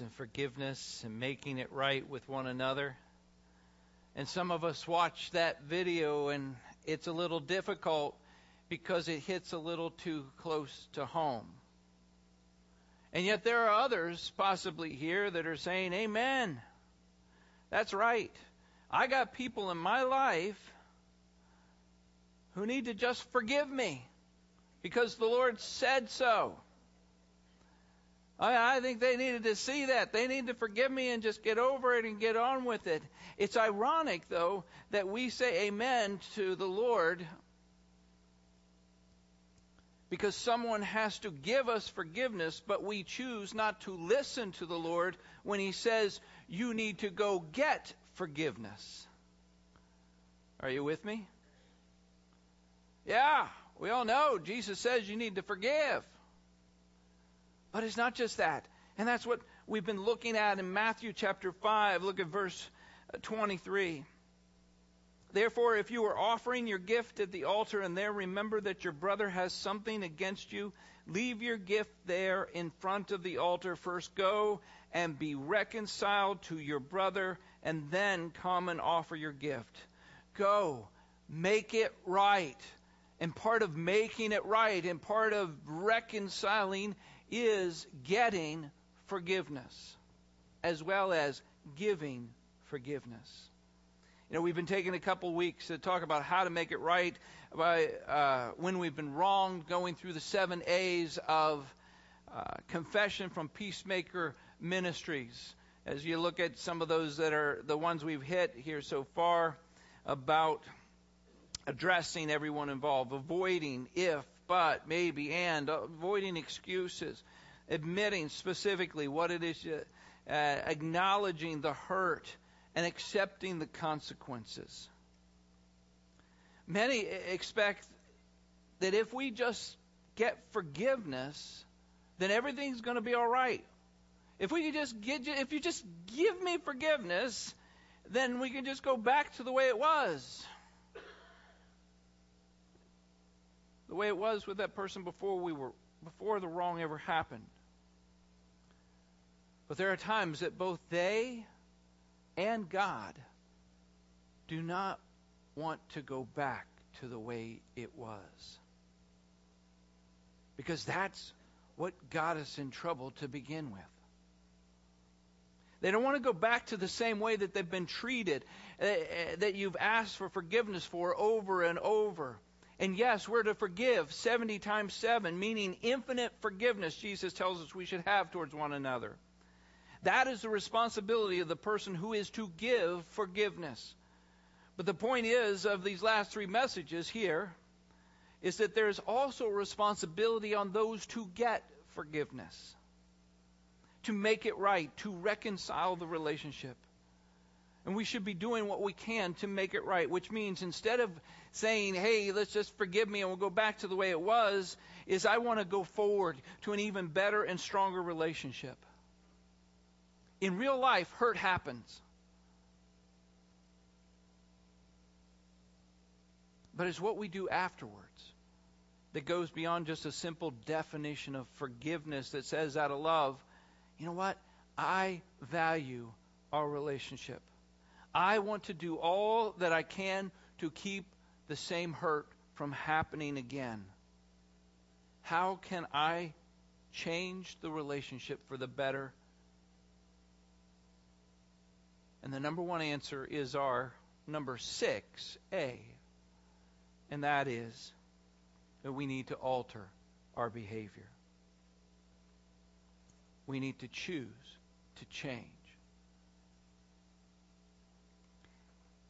and forgiveness and making it right with one another. And some of us watch that video and it's a little difficult because it hits a little too close to home. And yet there are others possibly here that are saying, Amen. That's right. I got people in my life who need to just forgive me because the Lord said so. I, think they needed to see that. They need to forgive me and just get over it and get on with it. It's ironic, though, that we say amen to the Lord because someone has to give us forgiveness, but we choose not to listen to the Lord when He says, You need to go get forgiveness. Are you with me? Yeah, we all know Jesus says you need to forgive. But it's not just that. And that's what we've been looking at in Matthew chapter 5. Look at verse uh, 23. Therefore, if you are offering your gift at the altar and there remember that your brother has something against you, leave your gift there in front of the altar. First go and be reconciled to your brother, and then come and offer your gift. Go, make it right. And part of making it right and part of reconciling is getting forgiveness as well as giving forgiveness. You know, we've been taking a couple weeks to talk about how to make it right by uh, when we've been wronged, going through the seven A's of uh, confession from Peacemaker Ministries. As you look at some of those that are the ones we've hit here so far about addressing everyone involved, avoiding if, but, maybe, and, avoiding excuses, admitting specifically what it is, uh, acknowledging the hurt and accepting the consequences. Many expect that if we just get forgiveness, then everything's going to be all right. If we just get, if you just give me forgiveness, then we can just go back to the way it was. The way it was with that person before we were before the wrong ever happened. But there are times that both they and God do not want to go back to the way it was. Because that's what got us in trouble to begin with. They don't want to go back to the same way that they've been treated, uh, uh, that you've asked for forgiveness for over and over. And yes, we're to forgive 70 times 7, meaning infinite forgiveness, Jesus tells us we should have towards one another. That is the responsibility of the person who is to give forgiveness. But the point is, of these last three messages here, is that there's also responsibility on those to get forgiveness, to make it right, to reconcile the relationship. And we should be doing what we can to make it right, which means instead of saying, hey, let's just forgive me and we'll go back to the way it was, is I want to go forward to an even better and stronger relationship. In real life, hurt happens. But it's what we do afterwards that goes beyond just a simple definition of forgiveness that says out of love, you know what? I value our relationship. I want to do all that I can to keep the same hurt from happening again. How can I change the relationship for the better and the number one answer is our number 6A, and that is that we need to alter our behavior. We need to choose to change.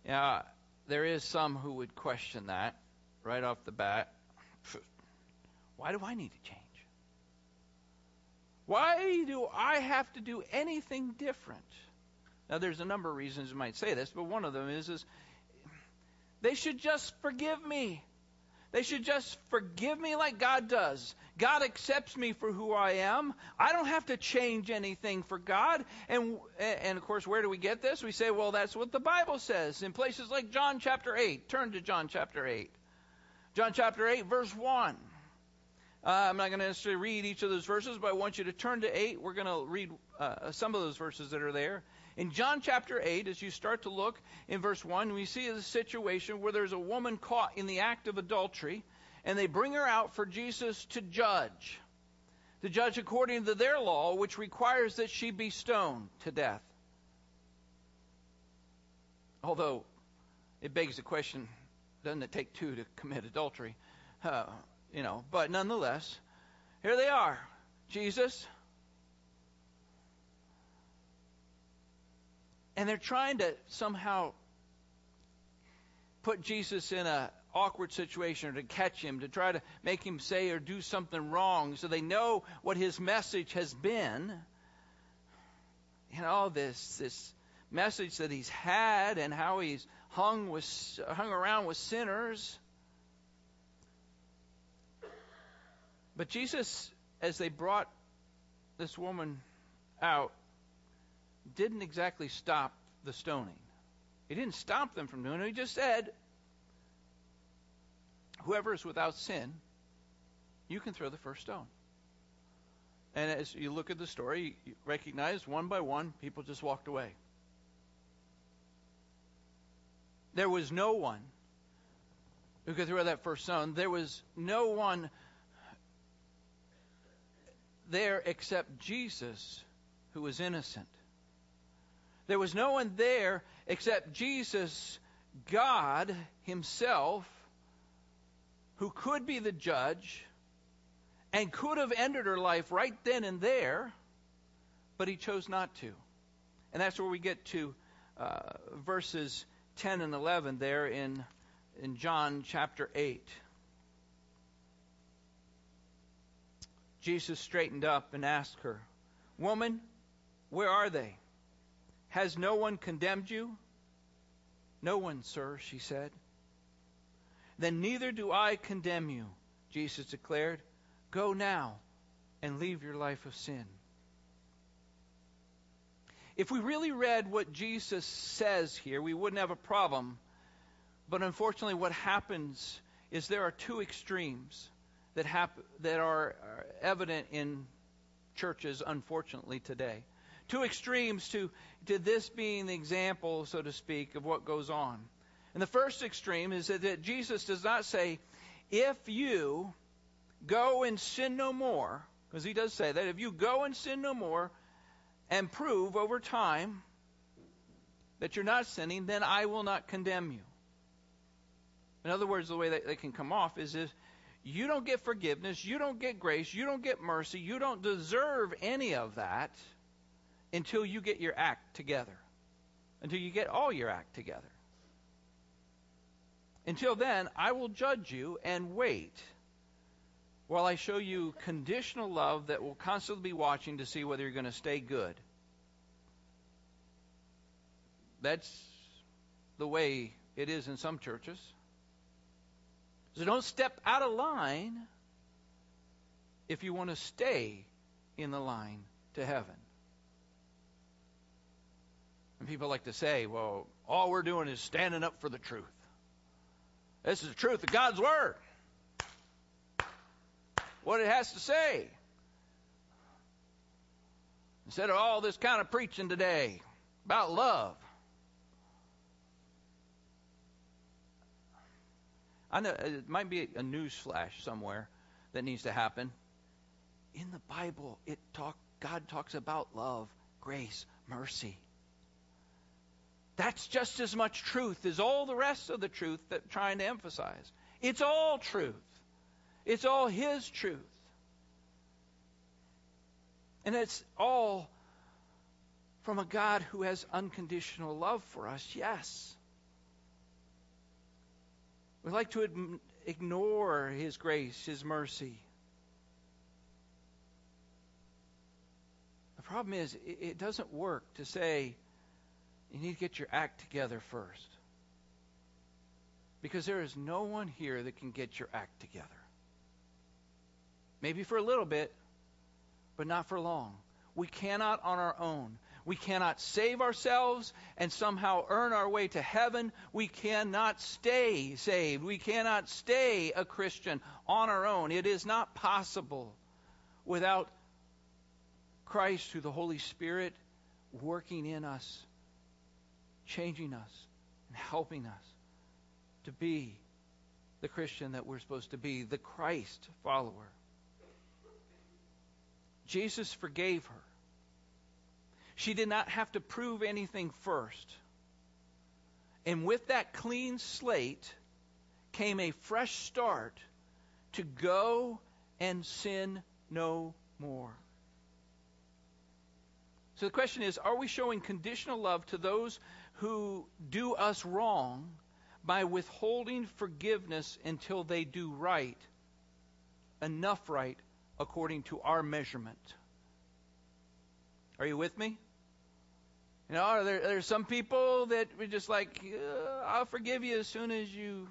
Now, there is some who would question that right off the bat. Why do I need to change? Why do I have to do anything different? Now, there's a number of reasons you might say this, but one of them is, is they should just forgive me. They should just forgive me like God does. God accepts me for who I am. I don't have to change anything for God. And and of course, where do we get this? We say, well, that's what the Bible says in places like John chapter 8. Turn to John chapter 8. John chapter 8 verse 1. Uh, I'm not going to necessarily read each of those verses, but I want you to turn to 8. We're going to read uh, some of those verses that are there. In John chapter 8, as you start to look in verse 1, we see a situation where there's a woman caught in the act of adultery, and they bring her out for Jesus to judge. To judge according to their law, which requires that she be stoned to death. Although it begs the question doesn't it take two to commit adultery? Uh, you know, but nonetheless, here they are. Jesus, And they're trying to somehow put Jesus in an awkward situation or to catch him, to try to make him say or do something wrong so they know what his message has been. You know, this this message that he's had and how he's hung with hung around with sinners. But Jesus, as they brought this woman out, didn't exactly stop the stoning. He didn't stop them from doing it. He just said, whoever is without sin, you can throw the first stone. And as you look at the story, you recognize one by one, people just walked away. There was no one who could throw that first stone. There was no one there except Jesus who was innocent. There was no one there except Jesus, God Himself, who could be the judge and could have ended her life right then and there, but He chose not to. And that's where we get to uh, verses 10 and 11 there in, in John chapter 8. Jesus straightened up and asked her, Woman, where are they? Has no one condemned you? No one, sir, she said. Then neither do I condemn you, Jesus declared. Go now and leave your life of sin. If we really read what Jesus says here, we wouldn't have a problem. But unfortunately, what happens is there are two extremes that, hap- that are, are evident in churches, unfortunately, today two extremes to, to this being the example, so to speak, of what goes on. And the first extreme is that, that Jesus does not say, if you go and sin no more, because he does say that, if you go and sin no more and prove over time that you're not sinning, then I will not condemn you. In other words, the way that they can come off is if you don't get forgiveness, you don't get grace, you don't get mercy, you don't deserve any of that until you get your act together, until you get all your act together. Until then, I will judge you and wait while I show you conditional love that will constantly be watching to see whether you're going to stay good. That's the way it is in some churches. So don't step out of line if you want to stay in the line to heaven. And people like to say, well, all we're doing is standing up for the truth. This is the truth of God's Word. What it has to say. Instead of all this kind of preaching today about love. I know it might be a news flash somewhere that needs to happen. In the Bible, it talk God talks about love, grace, mercy. That's just as much truth as all the rest of the truth that I'm trying to emphasize. It's all truth. It's all His truth. And it's all from a God who has unconditional love for us, yes. We like to ignore His grace, His mercy. The problem is, it doesn't work to say, you need to get your act together first. Because there is no one here that can get your act together. Maybe for a little bit, but not for long. We cannot on our own. We cannot save ourselves and somehow earn our way to heaven. We cannot stay saved. We cannot stay a Christian on our own. It is not possible without Christ through the Holy Spirit working in us, changing us, and helping us to be the Christian that we're supposed to be, the Christ follower. Jesus forgave her. She did not have to prove anything first. And with that clean slate came a fresh start to go and sin no more. So the question is are we showing conditional love to those who do us wrong by withholding forgiveness until they do right, enough right according to our measurement? Are you with me? You know, there, there's some people that we just like, uh, I'll forgive you as soon as you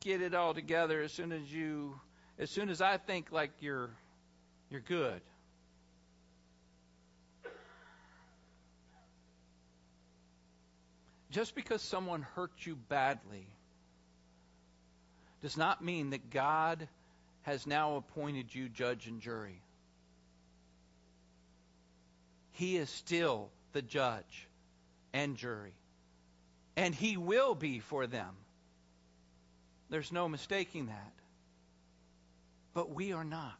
get it all together, as soon as you, as soon as I think like you're, you're good. Just because someone hurt you badly does not mean that God has now appointed you judge and jury. He is still the judge and jury. And he will be for them. There's no mistaking that. But we are not.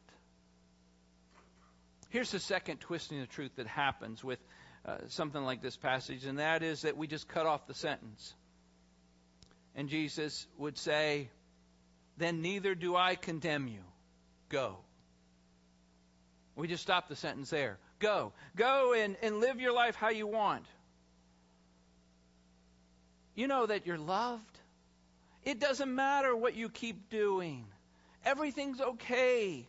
Here's the second twisting of truth that happens with uh, something like this passage, and that is that we just cut off the sentence. And Jesus would say, Then neither do I condemn you. Go. We just stop the sentence there. Go. Go and, and live your life how you want. You know that you're loved. It doesn't matter what you keep doing, everything's okay.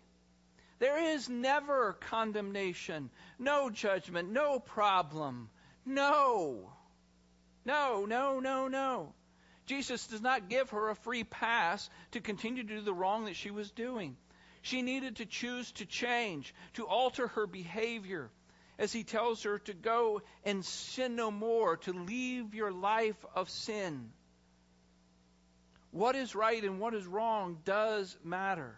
There is never condemnation, no judgment, no problem. No. No, no, no, no. Jesus does not give her a free pass to continue to do the wrong that she was doing. She needed to choose to change, to alter her behavior, as he tells her to go and sin no more, to leave your life of sin. What is right and what is wrong does matter.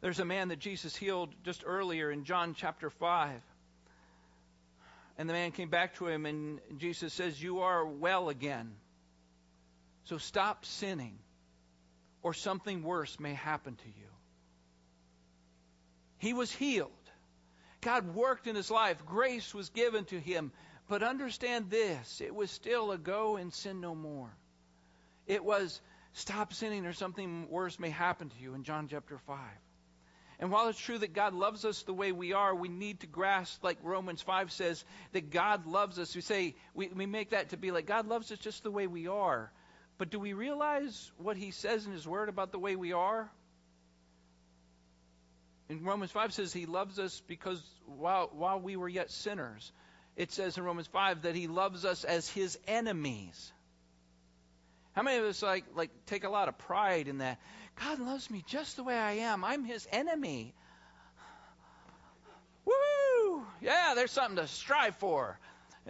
There's a man that Jesus healed just earlier in John chapter 5. And the man came back to him, and Jesus says, You are well again. So stop sinning, or something worse may happen to you. He was healed. God worked in his life, grace was given to him. But understand this it was still a go and sin no more. It was stop sinning, or something worse may happen to you in John chapter 5. And while it's true that God loves us the way we are, we need to grasp, like Romans 5 says, that God loves us. We say, we, we make that to be like, God loves us just the way we are. But do we realize what he says in his word about the way we are? In Romans 5 says he loves us because while, while we were yet sinners, it says in Romans 5 that he loves us as his enemies. How many of us like like take a lot of pride in that? God loves me just the way I am. I'm his enemy. Woo! Yeah, there's something to strive for.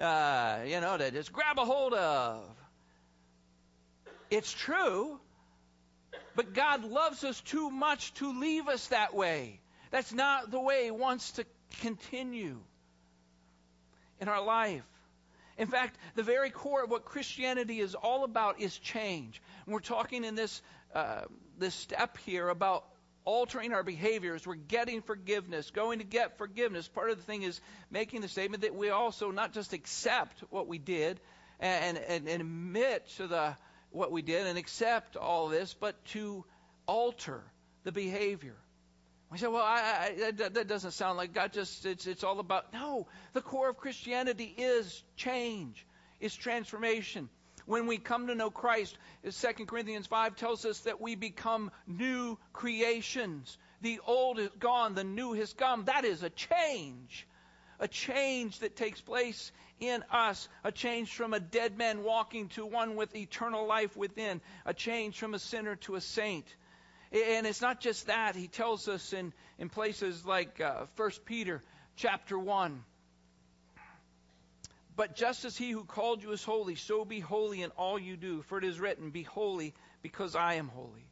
Uh, you know, to just grab a hold of. It's true, but God loves us too much to leave us that way. That's not the way He wants to continue in our life. In fact, the very core of what Christianity is all about is change. And we're talking in this, uh, this step here about altering our behaviors. We're getting forgiveness, going to get forgiveness. Part of the thing is making the statement that we also not just accept what we did and, and, and admit to the what we did and accept all this, but to alter the behavior. We say, well, I, I, that, that, doesn't sound like God just, it's, it's all about. No, the core of Christianity is change, is transformation. When we come to know Christ, 2 Corinthians 5 tells us that we become new creations. The old is gone, the new has come. That is a change. A change that takes place in us. A change from a dead man walking to one with eternal life within. A change from a sinner to a saint and it's not just that. He tells us in, in places like uh, 1 Peter chapter 1. But just as he who called you is holy, so be holy in all you do. For it is written, Be holy because I am holy.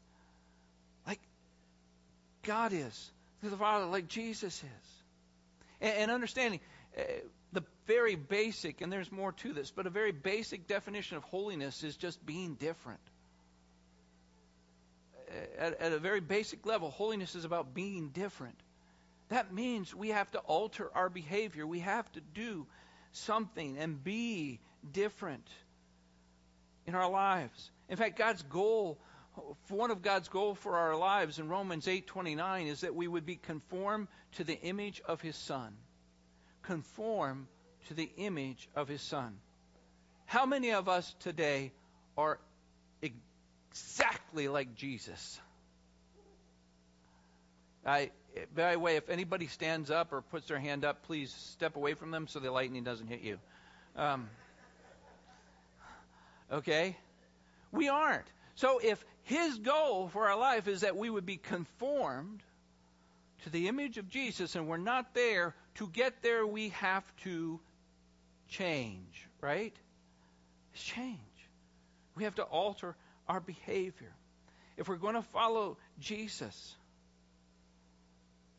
Like, God is, the Father like Jesus is. And, and understanding uh, the very basic, and there's more to this, but a very basic definition of holiness is just being different. At, at a very basic level, holiness is about being different. That means we have to alter our behavior. We have to do something and be different in our lives. In fact, God's goal, one of God's goal for our lives in Romans 8:29 is that we would be conformed to the image of his son. Conform to the image of his son. How many of us today are exactly like Jesus? I by the way, if anybody stands up or puts their hand up, please step away from them so the lightning doesn't hit you. Um, okay? We aren't. So if his goal for our life is that we would be conformed to the image of Jesus and we're not there, to get there we have to change, right? It's Change. We have to alter our behavior. If we're going to follow Jesus,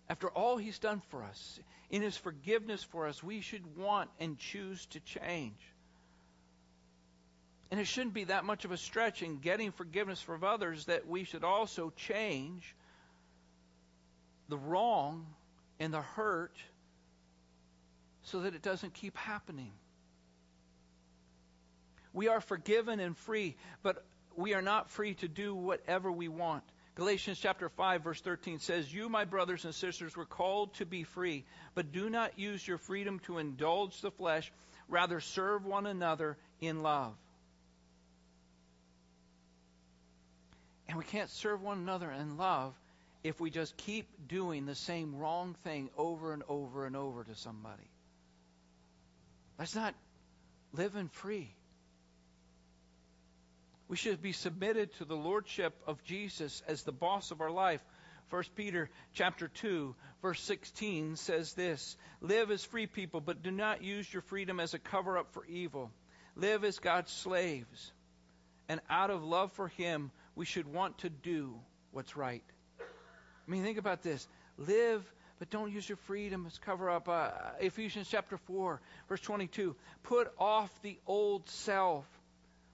after all he's done for us, in his forgiveness for us, we should want and choose to change. And it shouldn't be that much of a stretch in getting forgiveness from others that we should also change the wrong and the hurt so that it doesn't keep happening. We are forgiven and free, but we are not free to do whatever we want. Galatians chapter 5 verse 13 says, "You my brothers and sisters were called to be free, but do not use your freedom to indulge the flesh, rather serve one another in love." And we can't serve one another in love if we just keep doing the same wrong thing over and over and over to somebody. That's not living free. We should be submitted to the lordship of Jesus as the boss of our life. 1 Peter chapter 2 verse 16 says this, live as free people but do not use your freedom as a cover up for evil. Live as God's slaves. And out of love for him, we should want to do what's right. I mean, think about this. Live but don't use your freedom as cover up. Uh, Ephesians chapter 4, verse 22. Put off the old self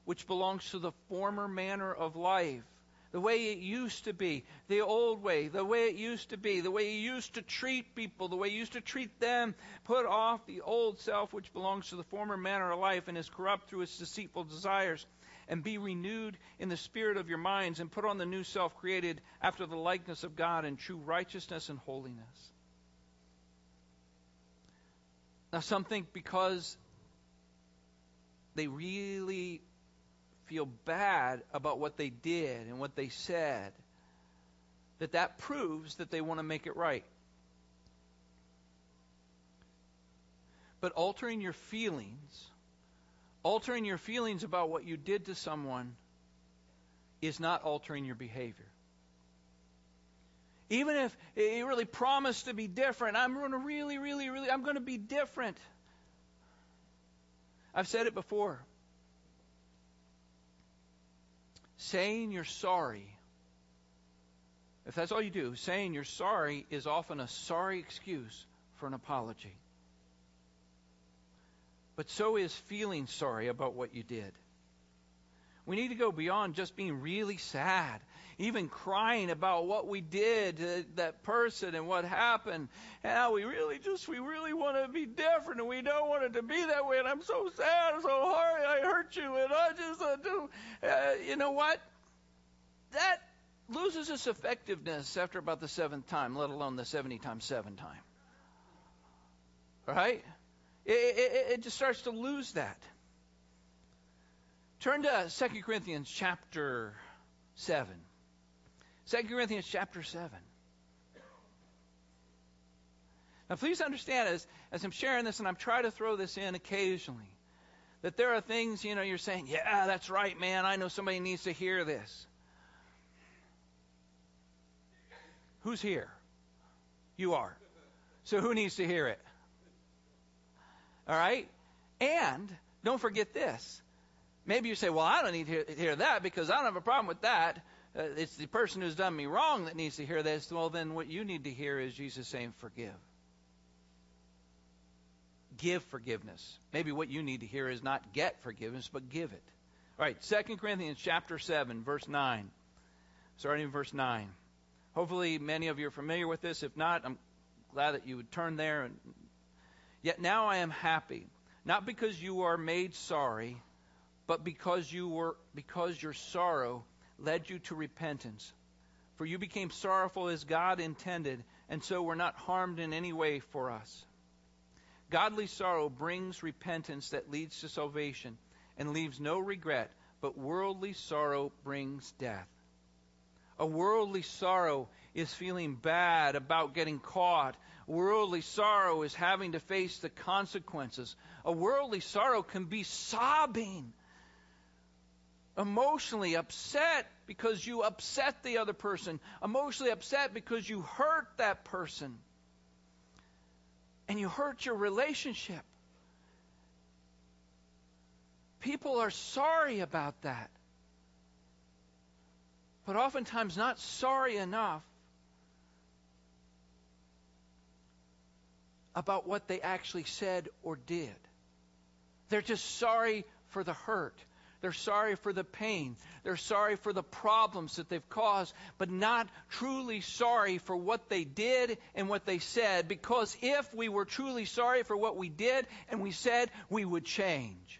which belongs to the former manner of life. The way it used to be, the old way, the way it used to be, the way you used to treat people, the way you used to treat them. Put off the old self which belongs to the former manner of life and is corrupt through its deceitful desires. And be renewed in the spirit of your minds, and put on the new self created after the likeness of God in true righteousness and holiness. Now, some think because they really feel bad about what they did and what they said, that that proves that they want to make it right. But altering your feelings, altering your feelings about what you did to someone is not altering your behavior. Even if you really promise to be different, I'm going to really, really, really, I'm going to be different. I've said it before. Saying you're sorry, if that's all you do, saying you're sorry is often a sorry excuse for an apology. But so is feeling sorry about what you did. We need to go beyond just being really sad, even crying about what we did to that person and what happened. And how we really just, we really want to be different and we don't want it to be that way. And I'm so sad, I'm so sorry I hurt you. And I just uh, do, uh, you know what? That loses its effectiveness after about the seventh time, let alone the 70 times seven time. Right? It, it, it just starts to lose that. Turn to 2 Corinthians chapter 7. 2 Corinthians chapter 7. Now, please understand as, as I'm sharing this, and I'm trying to throw this in occasionally, that there are things, you know, you're saying, yeah, that's right, man. I know somebody needs to hear this. Who's here? You are. So who needs to hear it? All right? And don't forget this Maybe you say, well, I don't need to hear that because I don't have a problem with that. Uh, it's the person who's done me wrong that needs to hear this, well, then what you need to hear is Jesus saying, forgive. Give forgiveness. Maybe what you need to hear is not get forgiveness, but give it. All right, 2 Corinthians chapter 7, verse 9. Starting in verse 9. Hopefully, many of you are familiar with this. If not, I'm glad that you would turn there. And Yet now I am happy, not because you are made sorry, but because you were because your sorrow led you to repentance. For you became sorrowful as God intended, and so were not harmed in any way for us. Godly sorrow brings repentance that leads to salvation and leaves no regret, but worldly sorrow brings death. A worldly sorrow is feeling bad about getting caught. Worldly sorrow is having to face the consequences. A worldly sorrow can be sobbing emotionally upset because you upset the other person, emotionally upset because you hurt that person, and you hurt your relationship. People are sorry about that, but oftentimes not sorry enough about what they actually said or did. They're just sorry for the hurt. They're sorry for the pain. They're sorry for the problems that they've caused, but not truly sorry for what they did and what they said. Because if we were truly sorry for what we did and we said, we would change.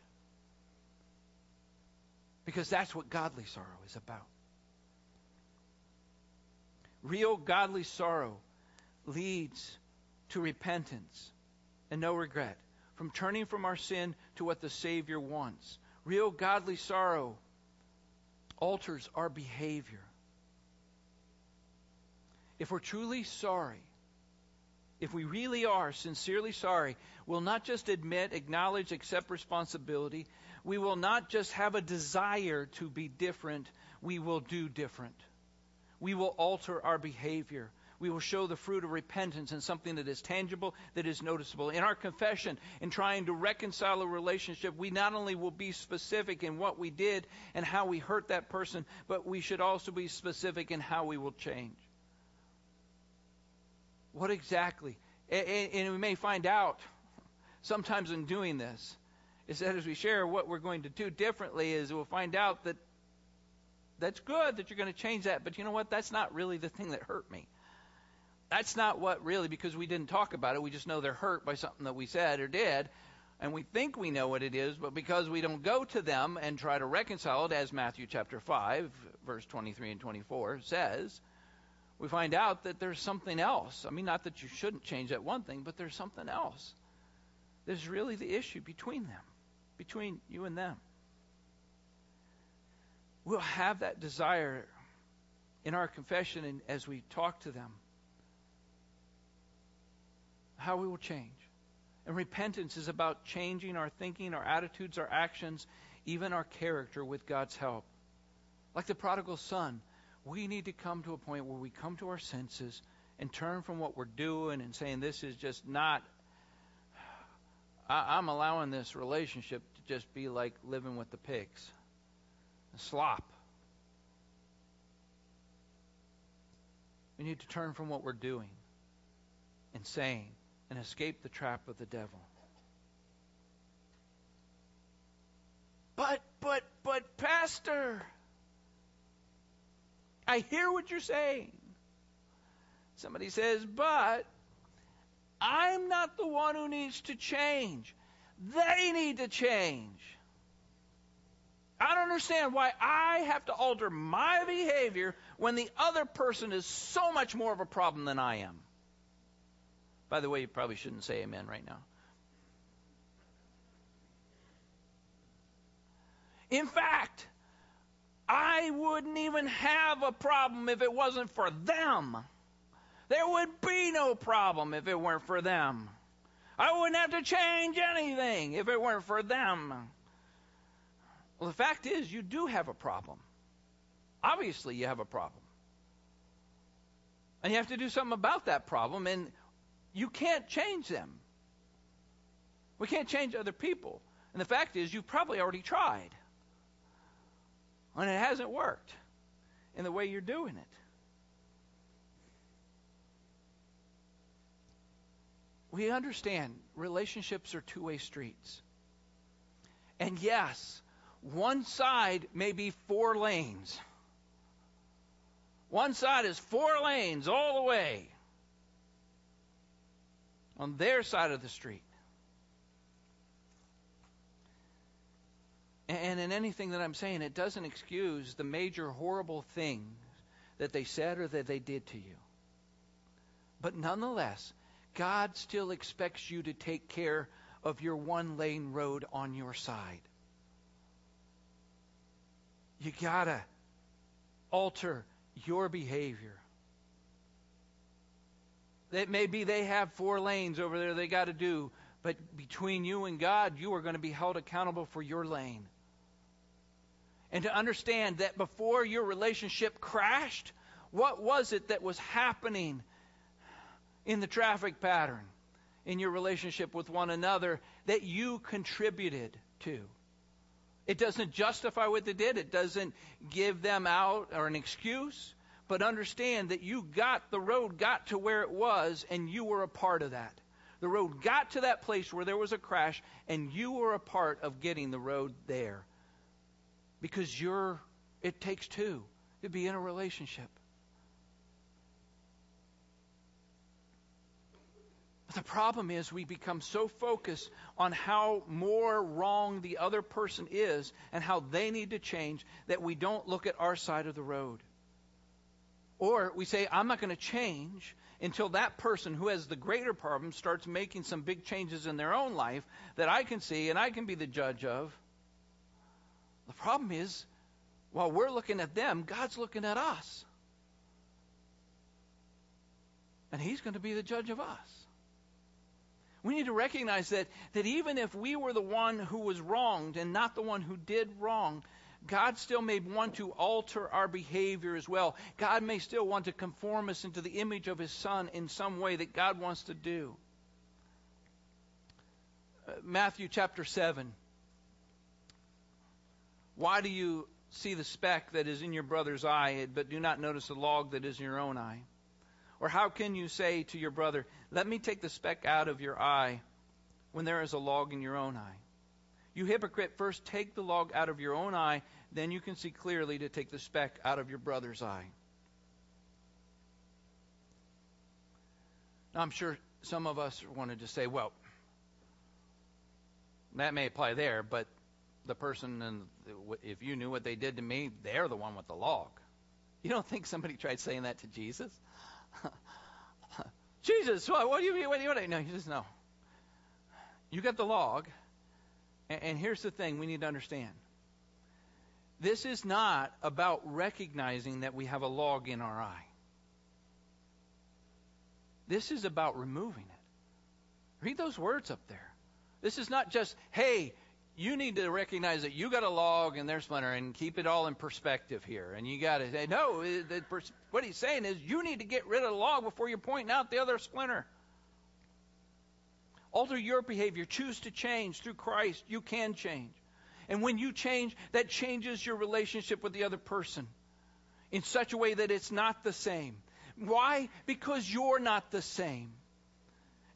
Because that's what godly sorrow is about. Real godly sorrow leads to repentance and no regret, from turning from our sin to what the Savior wants. Real godly sorrow alters our behavior. If we're truly sorry, if we really are sincerely sorry, we'll not just admit, acknowledge, accept responsibility. We will not just have a desire to be different, we will do different. We will alter our behavior we will show the fruit of repentance and something that is tangible, that is noticeable. In our confession, in trying to reconcile a relationship, we not only will be specific in what we did and how we hurt that person, but we should also be specific in how we will change. What exactly? And we may find out sometimes in doing this is that as we share what we're going to do differently is we'll find out that that's good that you're going to change that but you know what that's not really the thing that hurt me that's not what really, because we didn't talk about it, we just know they're hurt by something that we said or did, and we think we know what it is, but because we don't go to them and try to reconcile it, as Matthew chapter 5, verse 23 and 24 says, we find out that there's something else. I mean, not that you shouldn't change that one thing, but there's something else. There's really the issue between them, between you and them. We'll have that desire in our confession and as we talk to them how we will change. And repentance is about changing our thinking, our attitudes, our actions, even our character with God's help. Like the prodigal son, we need to come to a point where we come to our senses and turn from what we're doing and saying, This is just not. I, am allowing this relationship to just be like living with the pigs. Slop. We need to turn from what we're doing and saying and escape the trap of the devil. But, but, but, Pastor, I hear what you're saying. Somebody says, but I'm not the one who needs to change. They need to change. I don't understand why I have to alter my behavior when the other person is so much more of a problem than I am. By the way, you probably shouldn't say amen right now. In fact, I wouldn't even have a problem if it wasn't for them. There would be no problem if it weren't for them. I wouldn't have to change anything if it weren't for them. Well, the fact is, you do have a problem. Obviously, you have a problem. And you have to do something about that problem. And you can't change them. We can't change other people. And the fact is, you've probably already tried. And it hasn't worked. in the way you're doing it. We understand relationships are two way streets. And yes, one side may be four lanes. One side is four lanes all the way on their side of the street. And in anything that I'm saying, it doesn't excuse the major horrible things that they said or that they did to you. But nonetheless, God still expects you to take care of your one lane road on your side. You gotta alter your behavior. That maybe they have four lanes over there they got to do, but between you and God, you are going to be held accountable for your lane. And to understand that before your relationship crashed, what was it that was happening in the traffic pattern in your relationship with one another that you contributed to? It doesn't justify what they did. It doesn't give them out or an excuse. But understand that you got, the road got to where it was, and you were a part of that. The road got to that place where there was a crash, and you were a part of getting the road there. Because you're, it takes two to be in a relationship. But the problem is we become so focused on how more wrong the other person is and how they need to change that we don't look at our side of the road. Or we say, I'm not going to change until that person who has the greater problem starts making some big changes in their own life that I can see and I can be the judge of. The problem is, while we're looking at them, God's looking at us. And He's going to be the judge of us. We need to recognize that, that even if we were the one who was wronged and not the one who did wrong, God still may want to alter our behavior as well. God may still want to conform us into the image of His Son in some way that God wants to do. Uh, Matthew chapter 7. Why do you see the speck that is in your brother's eye, but do not notice the log that is in your own eye? Or how can you say to your brother, Let me take the speck out of your eye, when there is a log in your own eye? You hypocrite, first take the log out of your own eye, then you can see clearly to take the speck out of your brother's eye. Now, I'm sure some of us wanted to say, well, that may apply there, but the person, and if you knew what they did to me, they're the one with the log. You don't think somebody tried saying that to Jesus? Jesus, what, what do you mean? What do you mean? No, he says, no. You got the log, and, here's the thing we need to understand. This is not about recognizing that we have a log in our eye. This is about removing it. Read those words up there. This is not just, hey, you need to recognize that you got a log and there's splinter and keep it all in perspective here. And you got to say, no, what he's saying is you need to get rid of the log before you're pointing out the other splinter. Alter your behavior. Choose to change through Christ. You can change. And when you change, that changes your relationship with the other person in such a way that it's not the same. Why? Because you're not the same.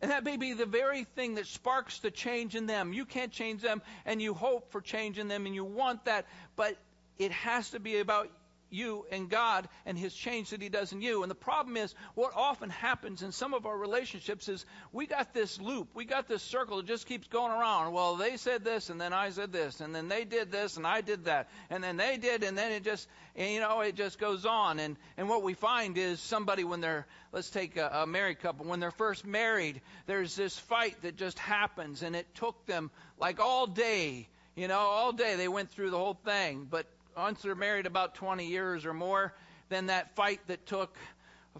And that may be the very thing that sparks the change in them. You can't change them, and you hope for change in them, and you want that, but it has to be about you and God and his change that he does in you. And the problem is, what often happens in some of our relationships is we got this loop, we got this circle that just keeps going around. Well, they said this, and then I said this, and then they did this, and I did that, and then they did, and then it just, and, you know, it just goes on. And, and what we find is somebody when they're, let's take a, a married couple, when they're first married, there's this fight that just happens, and it took them like all day. You know, all day they went through the whole thing, but once they're married about 20 years or more, then that fight that took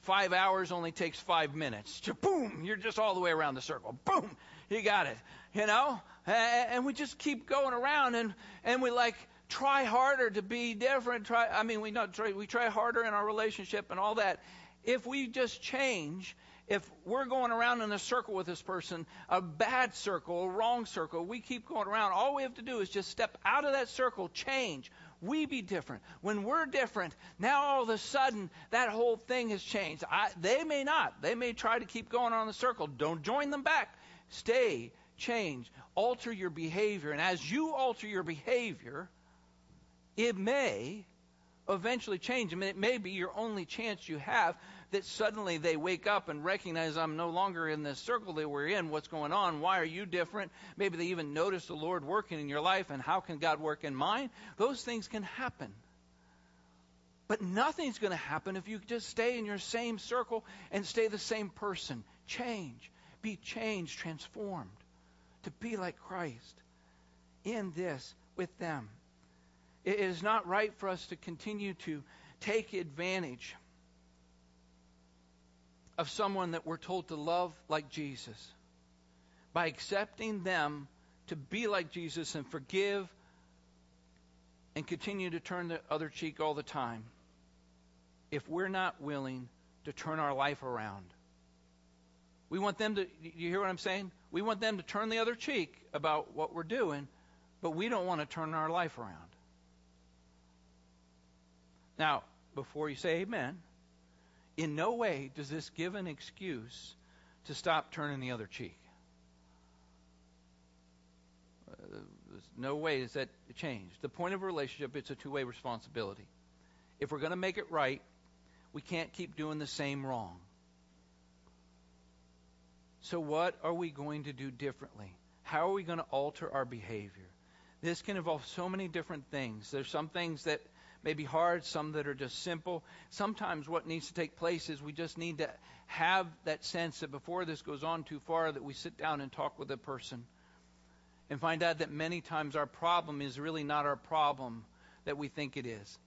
five hours only takes five minutes. Boom, you're just all the way around the circle. Boom, you got it. You know, and we just keep going around, and and we like try harder to be different. Try, I mean, we not try, we try harder in our relationship and all that. If we just change, if we're going around in a circle with this person, a bad circle, a wrong circle, we keep going around. All we have to do is just step out of that circle, change, we be different. When we're different, now all of a sudden that whole thing has changed. I, they may not. They may try to keep going on the circle. Don't join them back. Stay, change, alter your behavior. And as you alter your behavior, it may eventually change. I mean, it may be your only chance you have that suddenly they wake up and recognize I'm no longer in this circle that we're in. What's going on? Why are you different? Maybe they even notice the Lord working in your life and how can God work in mine? Those things can happen. But nothing's going to happen if you just stay in your same circle and stay the same person. Change. Be changed, transformed to be like Christ in this with them. It is not right for us to continue to take advantage of someone that we're told to love like Jesus by accepting them to be like Jesus and forgive and continue to turn the other cheek all the time if we're not willing to turn our life around. We want them to, you hear what I'm saying? We want them to turn the other cheek about what we're doing, but we don't want to turn our life around. Now, before you say amen, in no way does this give an excuse to stop turning the other cheek. Uh, no way does that change. The point of a relationship, it's a two way responsibility. If we're going to make it right, we can't keep doing the same wrong. So, what are we going to do differently? How are we going to alter our behavior? This can involve so many different things. There's some things that may be hard, some that are just simple. Sometimes what needs to take place is we just need to have that sense that before this goes on too far, that we sit down and talk with a person and find out that many times our problem is really not our problem that we think it is.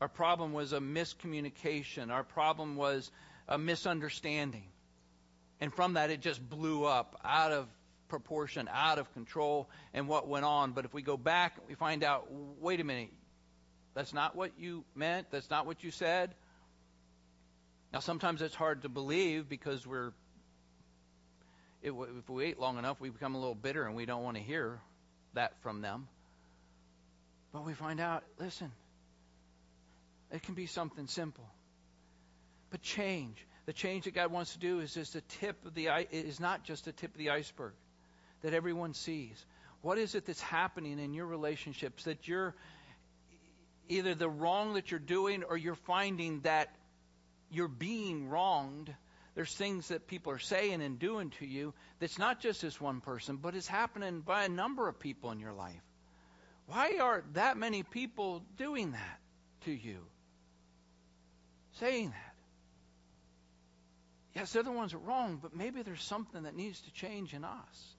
Our problem was a miscommunication. Our problem was a misunderstanding. And from that, it just blew up out of proportion, out of control, and what went on. But if we go back, we find out wait a minute, that's not what you meant. That's not what you said. Now, sometimes it's hard to believe because we're, if we wait long enough, we become a little bitter and we don't want to hear that from them. But we find out, listen, it can be something simple. But change, the change that God wants to do is just the tip of the is not just the tip of the iceberg that everyone sees. What is it that's happening in your relationships that you're either the wrong that you're doing or you're finding that you're being wronged. There's things that people are saying and doing to you that's not just this one person, but it's happening by a number of people in your life. Why are that many people doing that to you? Saying that. Yes, they're the ones that are wrong, but maybe there's something that needs to change in us.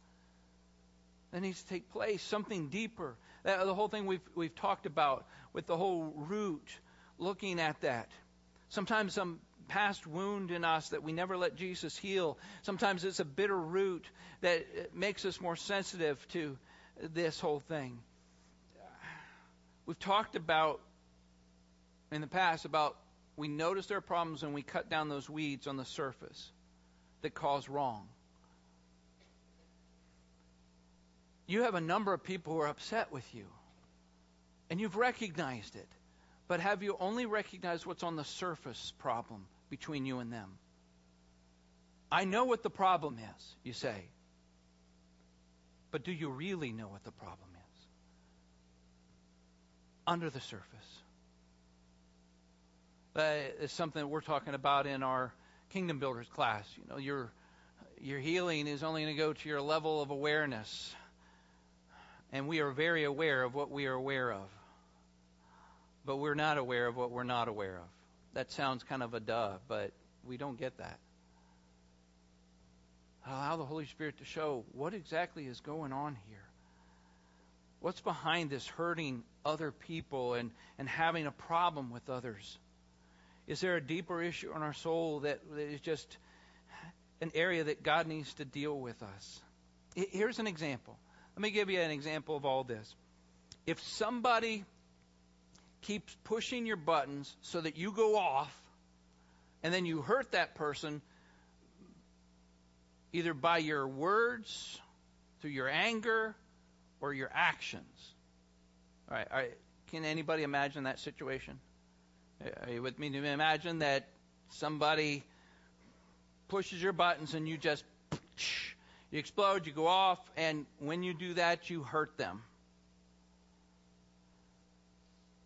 That needs to take place, something deeper. That, the whole thing we've, we've talked about with the whole root, looking at that. Sometimes some past wound in us that we never let Jesus heal. Sometimes it's a bitter root that uh, makes us more sensitive to this whole thing. We've talked about in the past about we notice there are problems and we cut down those weeds on the surface that cause wrong. You have a number of people who are upset with you and you've recognized it. But have you only recognized what's on the surface problem between you and them? I know what the problem is, you say. But do you really know what the problem is? Under the surface. That is something that we're talking about in our Kingdom Builders class. You know, your your healing is only going to go to your level of awareness. And we are very aware of what we are aware of but we're not aware of what we're not aware of. That sounds kind of a duh, but we don't get that. Allow the Holy Spirit to show what exactly is going on here. What's behind this hurting other people and, and having a problem with others? Is there a deeper issue in our soul that is just an area that God needs to deal with us? Here's an example. Let me give you an example of all this. If somebody keeps pushing your buttons so that you go off and then you hurt that person either by your words, through your anger, or your actions. All right, all right. Can anybody imagine that situation? Are you with me? Imagine that somebody pushes your buttons and you just you explode, you go off, and when you do that, you hurt them.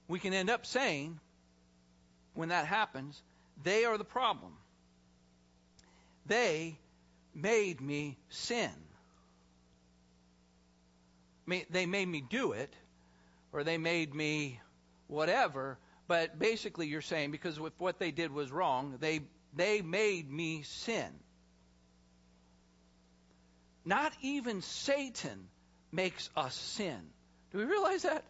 We can end up saying, when that happens, they are the problem. They made me sin. They made me do it, or they made me whatever, but basically you're saying because if what they did was wrong, they they made me sin. Not even Satan makes us sin. Do we realize that?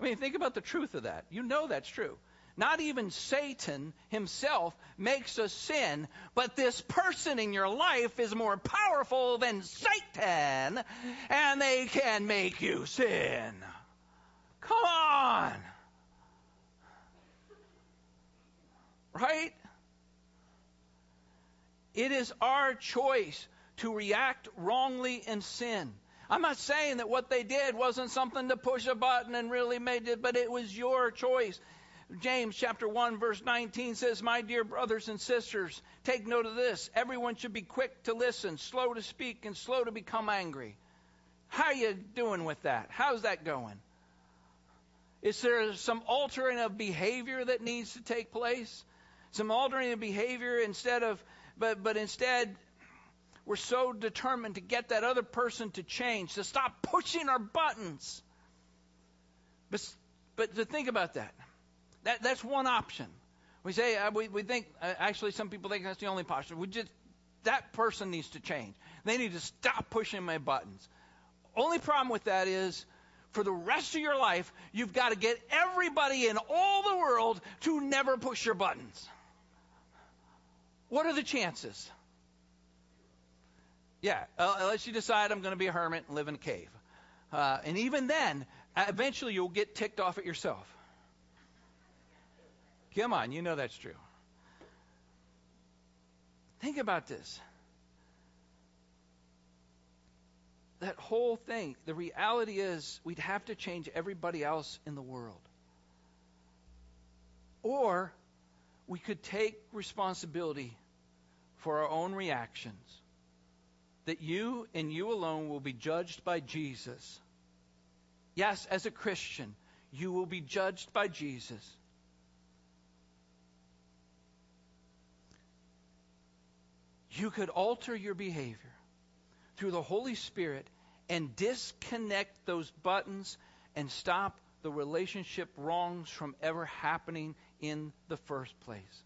I mean, think about the truth of that. You know that's true. Not even Satan himself makes us sin, but this person in your life is more powerful than Satan, and they can make you sin. Come on. Right? It is our choice to react wrongly in sin. I'm not saying that what they did wasn't something to push a button and really made it, but it was your choice. James chapter 1 verse 19 says, "My dear brothers and sisters, take note of this. Everyone should be quick to listen, slow to speak, and slow to become angry." How are you doing with that? How's that going? Is there some altering of behavior that needs to take place? Some altering of behavior instead of but but instead we're so determined to get that other person to change, to stop pushing our buttons. But, but to think about that, that that's one option. We say uh, we, we think uh, actually some people think that's the only posture. We just that person needs to change. They need to stop pushing my buttons. Only problem with that is for the rest of your life, you've got to get everybody in all the world to never push your buttons. What are the chances? Yeah, uh, unless you decide I'm going to be a hermit and live in a cave. Uh, and even then, eventually you'll get ticked off at yourself. Come on, you know that's true. Think about this. That whole thing, the reality is we'd have to change everybody else in the world. Or we could take responsibility for our own reactions that you and you alone will be judged by Jesus. Yes, as a Christian, you will be judged by Jesus. You could alter your behavior through the Holy Spirit and disconnect those buttons and stop the relationship wrongs from ever happening in the first place.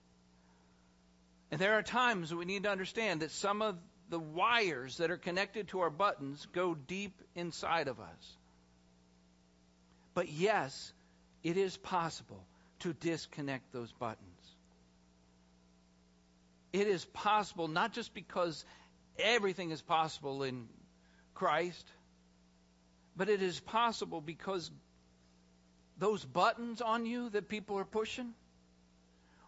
And there are times we need to understand that some of the wires that are connected to our buttons go deep inside of us. But yes, it is possible to disconnect those buttons. It is possible not just because everything is possible in Christ, but it is possible because those buttons on you that people are pushing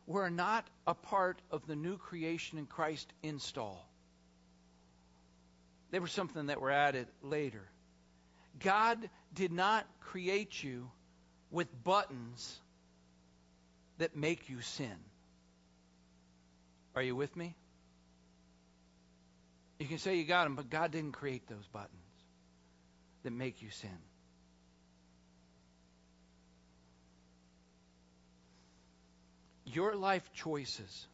were not a part of the new creation in Christ install. They were something that were added later. God did not create you with buttons that make you sin. Are you with me? You can say you got them, but God didn't create those buttons that make you sin. Your life choices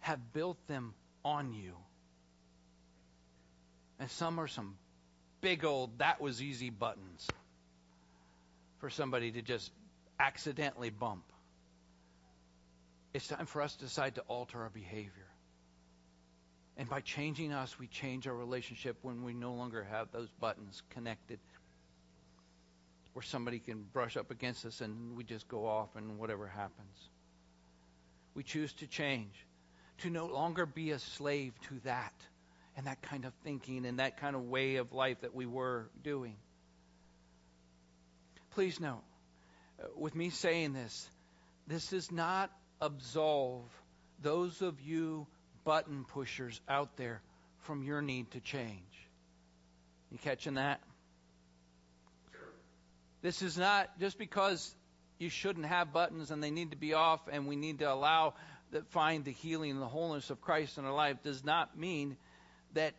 have built them on you. And some are some big old, that was easy buttons for somebody to just accidentally bump. It's time for us to decide to alter our behavior. And by changing us, we change our relationship when we no longer have those buttons connected. Where somebody can brush up against us and we just go off and whatever happens. We choose to change, to no longer be a slave to that and that kind of thinking and that kind of way of life that we were doing. Please note, uh, with me saying this, this does not absolve those of you button pushers out there from your need to change. You catching that? This is not just because you shouldn't have buttons and they need to be off and we need to allow that find the healing and the wholeness of Christ in our life does not mean that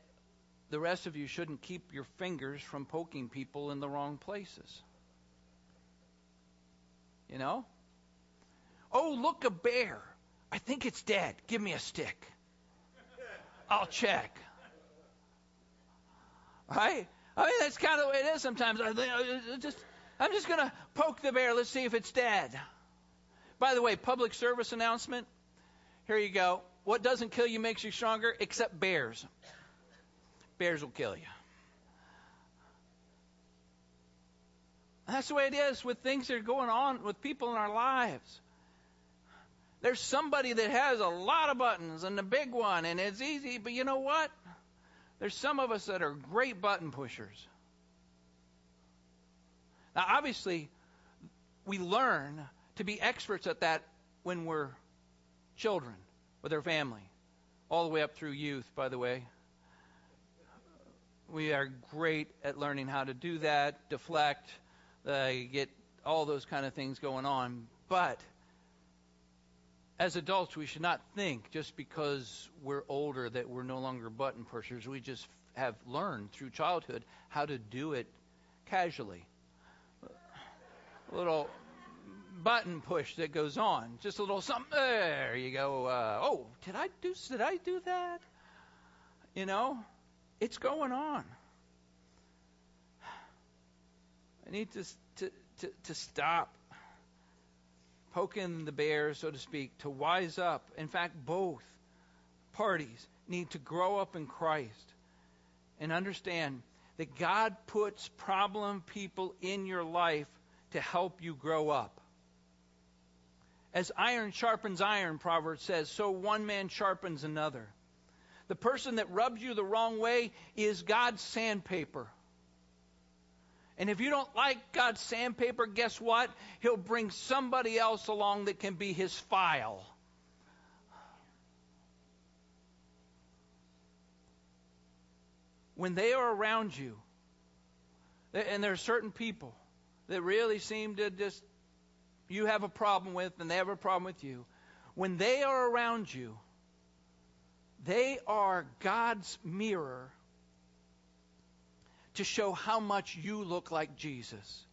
the rest of you shouldn't keep your fingers from poking people in the wrong places. You know? Oh, look, a bear. I think it's dead. Give me a stick. I'll check. Right? I mean, that's kind of the way it is sometimes. I uh, uh, just, I'm just going to poke the bear. Let's see if it's dead. By the way, public service announcement. Here you go. What doesn't kill you makes you stronger, except bears. Bears will kill you. That's the way it is with things that are going on with people in our lives. There's somebody that has a lot of buttons and the big one, and it's easy, but you know what? There's some of us that are great button pushers. Now, obviously, we learn to be experts at that when we're children with our family, all the way up through youth, by the way. We are great at learning how to do that, deflect, uh, get all those kind of things going on. But as adults, we should not think just because we're older that we're no longer button pushers. We just have learned through childhood how to do it casually. A little button push that goes on, just a little something. There you go. Uh, oh, did I do? Did I do that? You know, it's going on. I need to to to, to stop poking the bear, so to speak, to wise up. In fact, both parties need to grow up in Christ and understand that God puts problem people in your life to help you grow up. As iron sharpens iron, Proverbs says, so one man sharpens another. The person that rubs you the wrong way is God's sandpaper. And if you don't like God's sandpaper, guess what? He'll bring somebody else along that can be his file. When they are around you, and there are certain people that really seem to just, you have a problem with, and they have a problem with you. When they are around you, they are God's mirror to show how much you look like Jesus.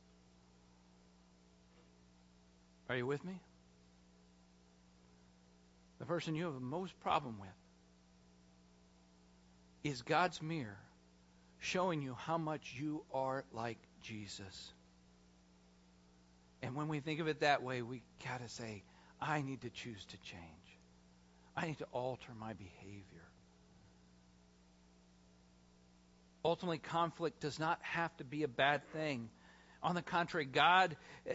Are you with me? The person you have the most problem with is God's mirror showing you how much you are like Jesus. And when we think of it that way, we got to say, I need to choose to change. I need to alter my behavior. Ultimately, conflict does not have to be a bad thing. On the contrary, God uh,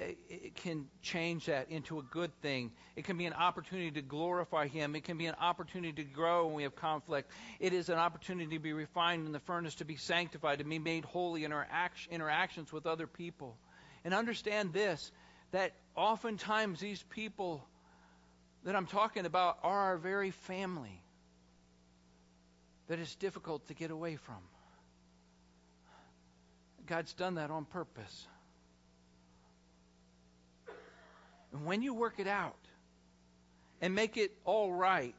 can change that into a good thing. It can be an opportunity to glorify Him. It can be an opportunity to grow when we have conflict. It is an opportunity to be refined in the furnace, to be sanctified, to be made holy in our act- interactions with other people. And understand this that oftentimes these people that I'm talking about are our very family that it's difficult to get away from. God's done that on purpose. And when you work it out and make it all right,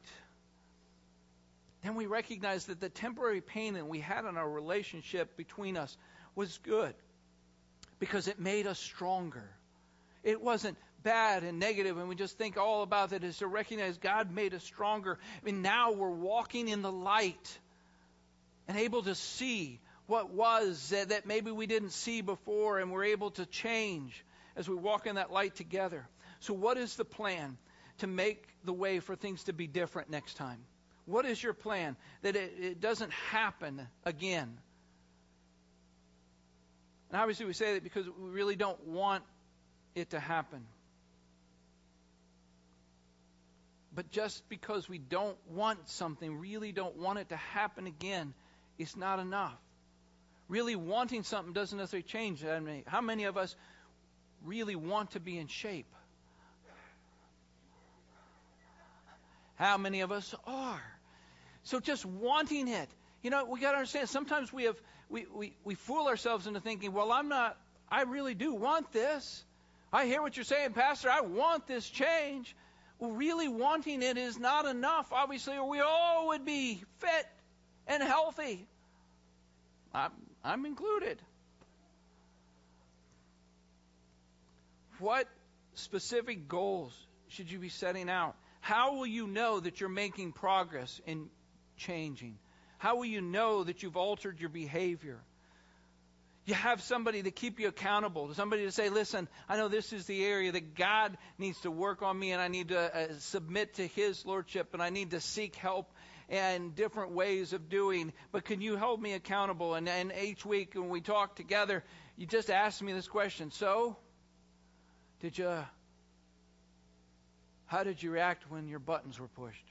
then we recognize that the temporary pain that we had in our relationship between us was good because it made us stronger. It wasn't bad and negative, and we just think all about it is to recognize God made us stronger. I mean, now we're walking in the light and able to see what was that, that maybe we didn't see before and we're able to change as we walk in that light together. So, what is the plan to make the way for things to be different next time? What is your plan that it, it doesn't happen again? And obviously, we say that because we really don't want it to happen. But just because we don't want something, really don't want it to happen again, is not enough really wanting something doesn't necessarily change. I mean, how many of us really want to be in shape? How many of us are? So just wanting it. You know, we got to understand sometimes we have we, we, we fool ourselves into thinking, well, I'm not I really do want this. I hear what you're saying, Pastor. I want this change. Really wanting it is not enough, obviously, or we all would be fit and healthy. I'm, I'm included. What specific goals should you be setting out? How will you know that you're making progress in changing? How will you know that you've altered your behavior? You have somebody to keep you accountable, somebody to say, listen, I know this is the area that God needs to work on me, and I need to uh, submit to His Lordship, and I need to seek help and different ways of doing. But can you hold me accountable? And, and each week when we talk together, you just ask me this question. So, did you, how did you react when your buttons were pushed?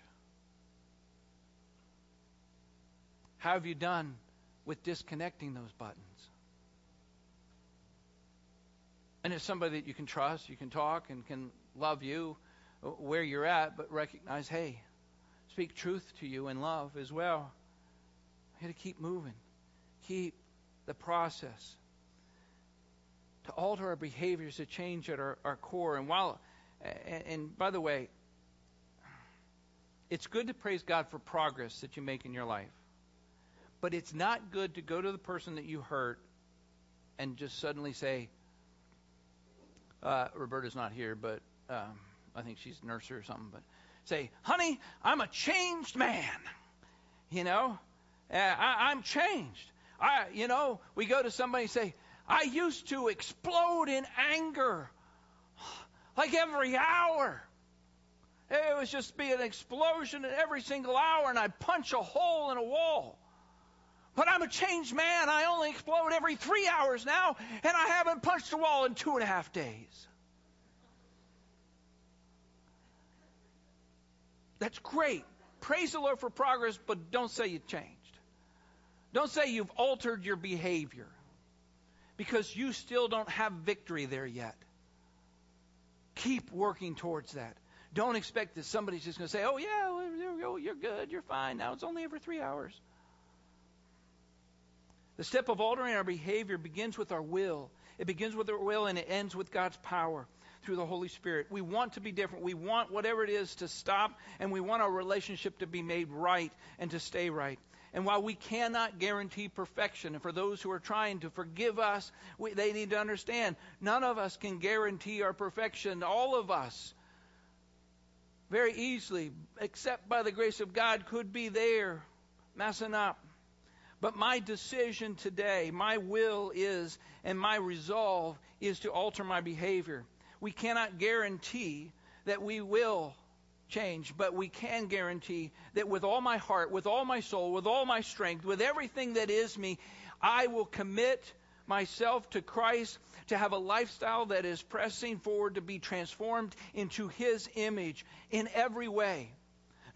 How have you done with disconnecting those buttons? And it's somebody that you can trust, you can talk, and can love you uh, where you're at, but recognize, hey, speak truth to you in love as well. We got to keep moving, keep the process to alter our behaviors, to change at our, our core. And while, and, and by the way, it's good to praise God for progress that you make in your life. But it's not good to go to the person that you hurt and just suddenly say, uh, Roberta's not here, but um, I think she's a nurse or something. But say, honey, I'm a changed man. You know, uh, I, I'm changed. I, you know, we go to somebody and say, I used to explode in anger like every hour. It was just be an explosion in every single hour, and I'd punch a hole in a wall. But I'm a changed man. I only explode every three hours now, and I haven't punched a wall in two and a half days. That's great. Praise the Lord for progress, but don't say you changed. Don't say you've altered your behavior because you still don't have victory there yet. Keep working towards that. Don't expect that somebody's just going to say, oh, yeah, you're good, you're fine. Now it's only every three hours. The step of altering our behavior begins with our will. It begins with our will and it ends with God's power through the Holy Spirit. We want to be different. We want whatever it is to stop, and we want our relationship to be made right and to stay right. And while we cannot guarantee perfection, and for those who are trying to forgive us, we, they need to understand none of us can guarantee our perfection. All of us, very easily, except by the grace of God, could be there messing up. But my decision today, my will is, and my resolve is to alter my behavior. We cannot guarantee that we will change, but we can guarantee that with all my heart, with all my soul, with all my strength, with everything that is me, I will commit myself to Christ to have a lifestyle that is pressing forward to be transformed into His image in every way.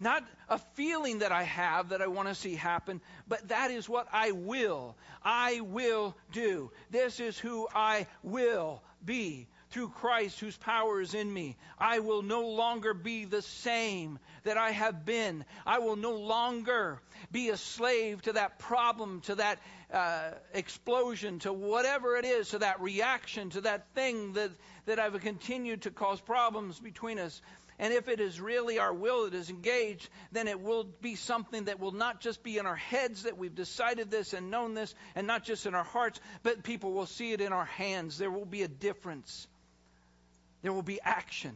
Not a feeling that I have that I want to see happen, but that is what I will. I will do. This is who I will be through Christ whose power is in me. I will no longer be the same that I have been. I will no longer be a slave to that problem, to that uh, explosion, to whatever it is, to that reaction, to that thing that, that I've continued to cause problems between us. And if it is really our will that is engaged, then it will be something that will not just be in our heads that we've decided this and known this, and not just in our hearts, but people will see it in our hands. There will be a difference there will be action.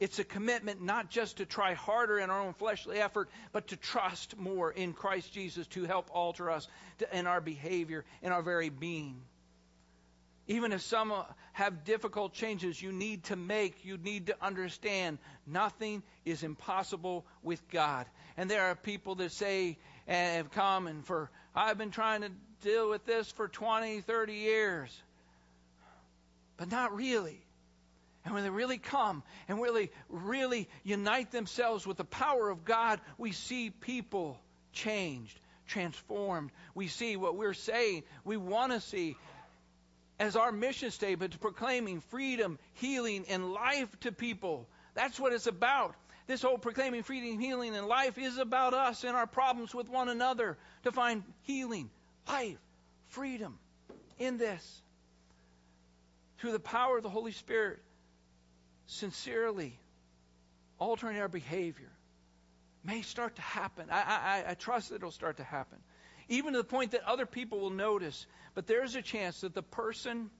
It's a commitment not just to try harder in our own fleshly effort, but to trust more in Christ Jesus to help alter us in our behavior, in our very being. Even if some uh, have difficult changes you need to make, you need to understand nothing is impossible with God. And there are people that say and have come and for, I've been trying to deal with this for 20, 30 years. But not really. And when they really come and really, really unite themselves with the power of God, we see people changed, transformed. We see what we're saying, we want to see as our mission statement, proclaiming freedom, healing, and life to people. That's what it's about. This whole proclaiming freedom, healing, and life is about us and our problems with one another to find healing, life, freedom in this. through the power of the Holy Spirit, sincerely altering our behavior may start to happen. I, I, I trust it'll start to happen. Even to the point that other people will notice. But there's a chance that the person,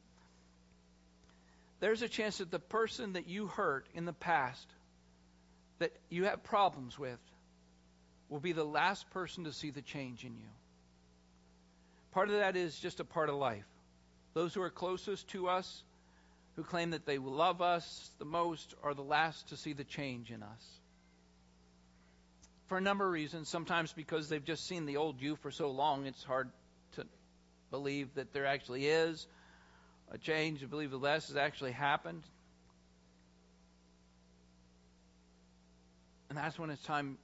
there's a chance that the person that you hurt in the past, that you have problems with, will be the last person to see the change in you. Part of that is just a part of life. Those who are closest to us, who claim that they love us the most, are the last to see the change in us. For a number of reasons. Sometimes because they've just seen the old you for so long, it's hard to believe that there actually is a change, to believe the less has actually happened. And that's when it's time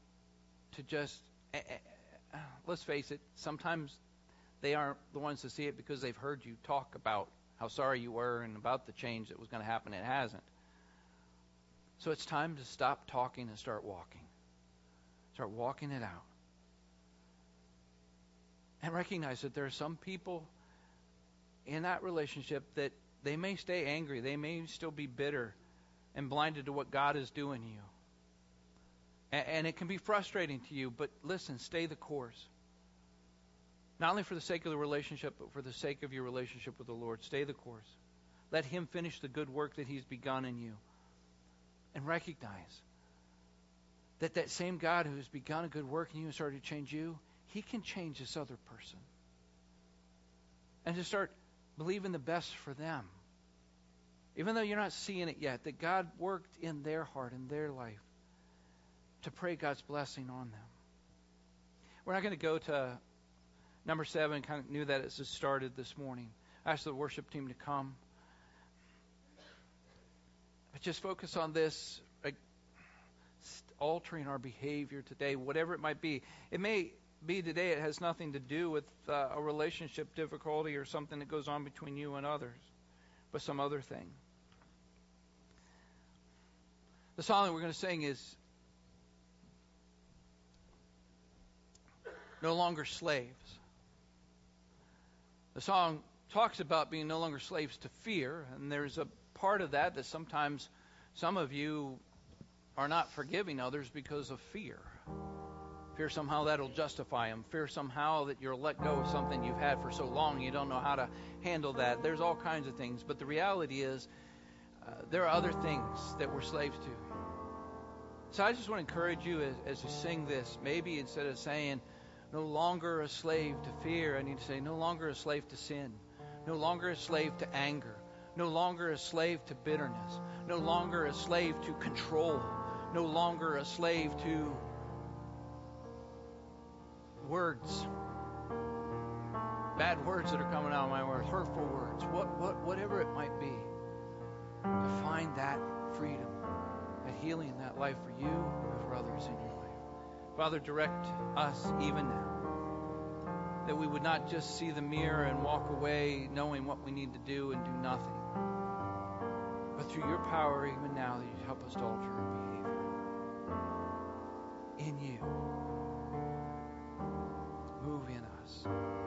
to just, eh, eh, eh, let's face it, sometimes they aren't the ones to see it because they've heard you talk about how sorry you were and about the change that was going to happen. It hasn't. So it's time to stop talking and start walking. Start walking it out. And recognize that there are some people in that relationship that they may stay angry, they may still be bitter and blinded to what God is doing you. And, and it can be frustrating to you, but listen, stay the course. Not only for the sake of the relationship, but for the sake of your relationship with the Lord. Stay the course. Let Him finish the good work that He's begun in you. And recognize that that same God who has begun a good work in you and started to change you, He can change this other person. And to start believing the best for them. Even though you're not seeing it yet, that God worked in their heart, in their life, to pray God's blessing on them. We're not going to go to Number seven, kind of knew that as it started this morning. I asked the worship team to come. But just focus on this, altering our behavior today, whatever it might be. It may be today it has nothing to do with uh, a relationship difficulty or something that goes on between you and others, but some other thing. The song that we're going to sing is No Longer Slaves. The song talks about being no longer slaves to fear, and there's a part of that that sometimes some of you are not forgiving others because of fear. Fear somehow that'll justify them. Fear somehow that you'll let go of something you've had for so long you don't know how to handle that. There's all kinds of things. But the reality is, uh, there are other things that we're slaves to. So I just want to encourage you as, as you sing this, maybe instead of saying, no longer a slave to fear. I need to say, no longer a slave to sin. No longer a slave to anger. No longer a slave to bitterness. No longer a slave to control. No longer a slave to words. Bad words that are coming out of my mouth, hurtful words, what, what, whatever it might be. To find that freedom, that healing, that life for you and for others in your life. Father, direct us even now. That we would not just see the mirror and walk away knowing what we need to do and do nothing. But through your power, even now, that you help us to alter. In you. Move in us.